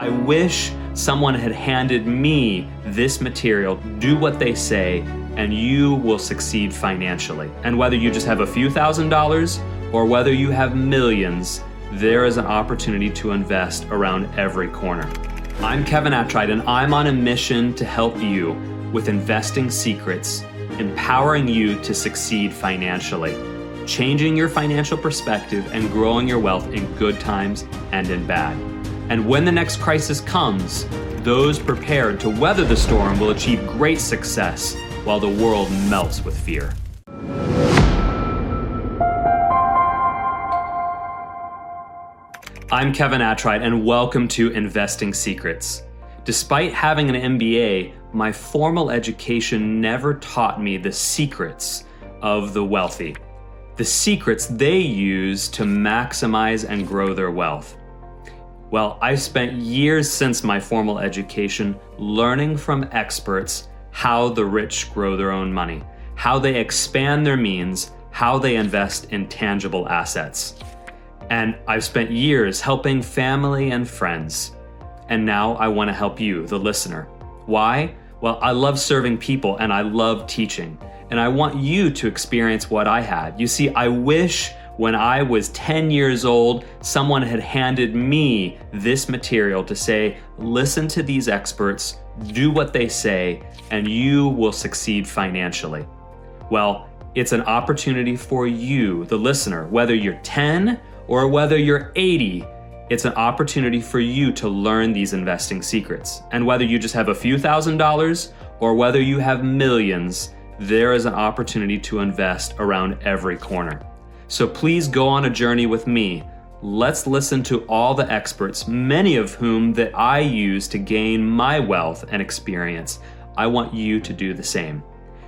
I wish someone had handed me this material. Do what they say, and you will succeed financially. And whether you just have a few thousand dollars or whether you have millions, there is an opportunity to invest around every corner. I'm Kevin Attride, and I'm on a mission to help you with investing secrets, empowering you to succeed financially, changing your financial perspective, and growing your wealth in good times and in bad. And when the next crisis comes, those prepared to weather the storm will achieve great success while the world melts with fear. I'm Kevin Attride, and welcome to Investing Secrets. Despite having an MBA, my formal education never taught me the secrets of the wealthy, the secrets they use to maximize and grow their wealth. Well, I've spent years since my formal education learning from experts how the rich grow their own money, how they expand their means, how they invest in tangible assets. And I've spent years helping family and friends. And now I want to help you, the listener. Why? Well, I love serving people and I love teaching. And I want you to experience what I had. You see, I wish when I was 10 years old, someone had handed me this material to say, listen to these experts, do what they say, and you will succeed financially. Well, it's an opportunity for you, the listener, whether you're 10 or whether you're 80. It's an opportunity for you to learn these investing secrets. And whether you just have a few thousand dollars or whether you have millions, there is an opportunity to invest around every corner. So please go on a journey with me. Let's listen to all the experts, many of whom that I use to gain my wealth and experience. I want you to do the same.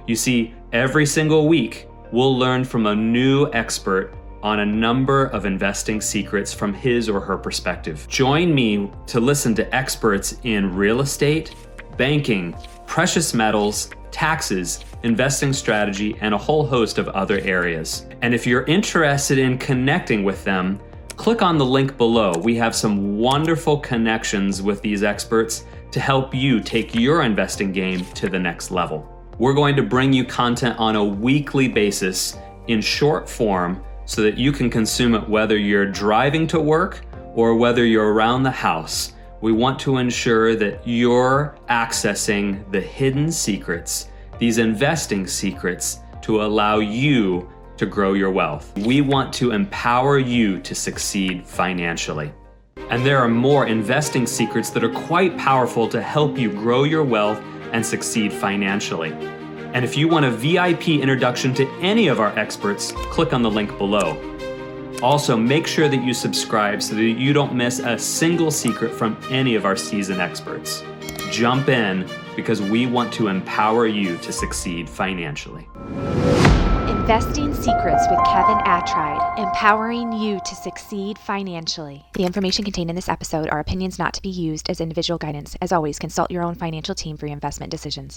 You see, every single week, we'll learn from a new expert on a number of investing secrets from his or her perspective. Join me to listen to experts in real estate, banking, precious metals, taxes, investing strategy, and a whole host of other areas. And if you're interested in connecting with them, click on the link below. We have some wonderful connections with these experts to help you take your investing game to the next level. We're going to bring you content on a weekly basis in short form so that you can consume it whether you're driving to work or whether you're around the house. We want to ensure that you're accessing the hidden secrets these investing secrets to allow you to grow your wealth. We want to empower you to succeed financially. And there are more investing secrets that are quite powerful to help you grow your wealth and succeed financially. And if you want a VIP introduction to any of our experts, click on the link below. Also, make sure that you subscribe so that you don't miss a single secret from any of our seasoned experts. Jump in because we want to empower you to succeed financially. Investing Secrets with Kevin Attride, empowering you to succeed financially. The information contained in this episode are opinions not to be used as individual guidance. As always, consult your own financial team for your investment decisions.